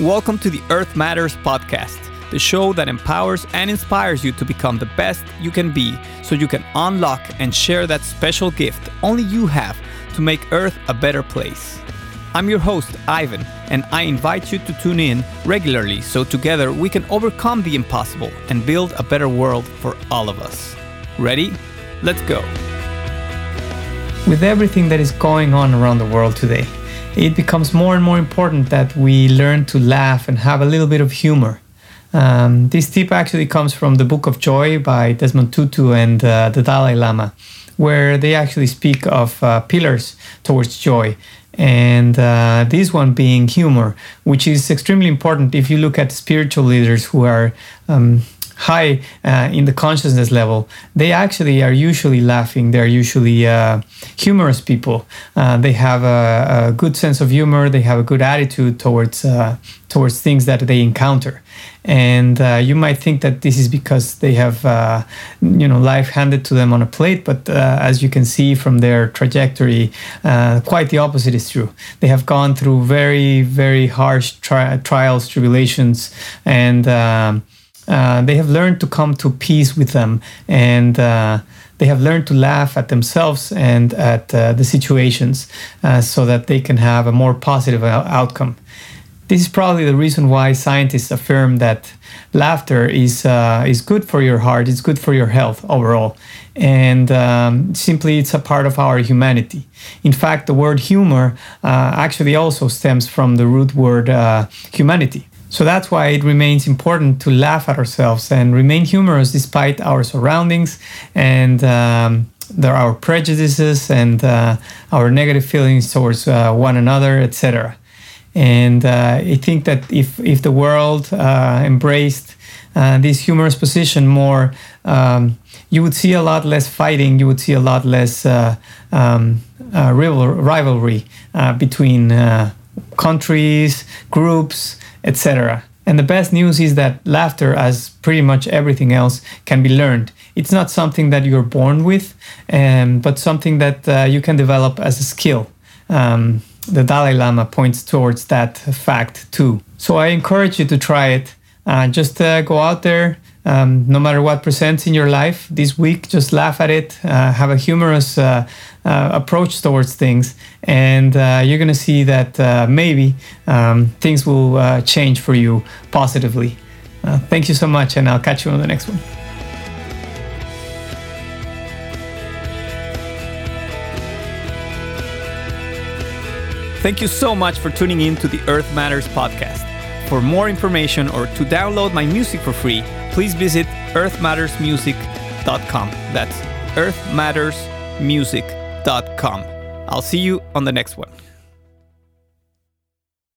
Welcome to the Earth Matters podcast, the show that empowers and inspires you to become the best you can be so you can unlock and share that special gift only you have to make Earth a better place. I'm your host, Ivan, and I invite you to tune in regularly so together we can overcome the impossible and build a better world for all of us. Ready? Let's go. With everything that is going on around the world today, it becomes more and more important that we learn to laugh and have a little bit of humor. Um, this tip actually comes from the Book of Joy by Desmond Tutu and uh, the Dalai Lama, where they actually speak of uh, pillars towards joy. And uh, this one being humor, which is extremely important if you look at spiritual leaders who are um, high uh, in the consciousness level, they actually are usually laughing. They're usually uh, humorous people. Uh, they have a, a, good sense of humor. They have a good attitude towards uh, towards things that they encounter. And uh, you might think that this is because they have, uh, you know, life handed to them on a plate. But as you can see from their trajectory, quite the opposite is true. They have gone through very, very harsh tri- trials, tribulations, and um, uh, they have learned to come to peace with them and uh, they have learned to laugh at themselves and at uh, the situations uh, so that they can have a more positive outcome. This is probably the reason why scientists affirm that laughter is uh, is good for your heart, it's good for your health overall, and um, simply it's a part of our humanity. In fact, the word humor actually also stems from the root word humanity. So that's why it remains important to laugh at ourselves and remain humorous despite our surroundings and um, there are our prejudices and uh, our negative feelings towards uh, one another, etc. And uh, I think that if if the world uh, embraced uh, this humorous position more, um, you would see a lot less fighting. You would see a lot less uh, um, rivalry between countries, groups etc. And the best news is that laughter, as pretty much everything else, can be learned. It's not something that you're born with, um, but something that uh, you can develop as a skill. Um, the Dalai Lama points towards that fact too. So I encourage you to try it. Uh, just uh, go out there, um, no matter what presents in your life this week, just laugh at it, uh, have a humorous uh, uh, approach towards things, and uh, you're going to see that uh, maybe um, things will uh, change for you positively. thank you so much, and I'll catch you on the next one. Thank you so much for tuning in to the Earth Matters podcast. For more information or to download my music for free, please visit earthmattersmusic.com. That's earthmattersmusic.com. I'll see you on the next one.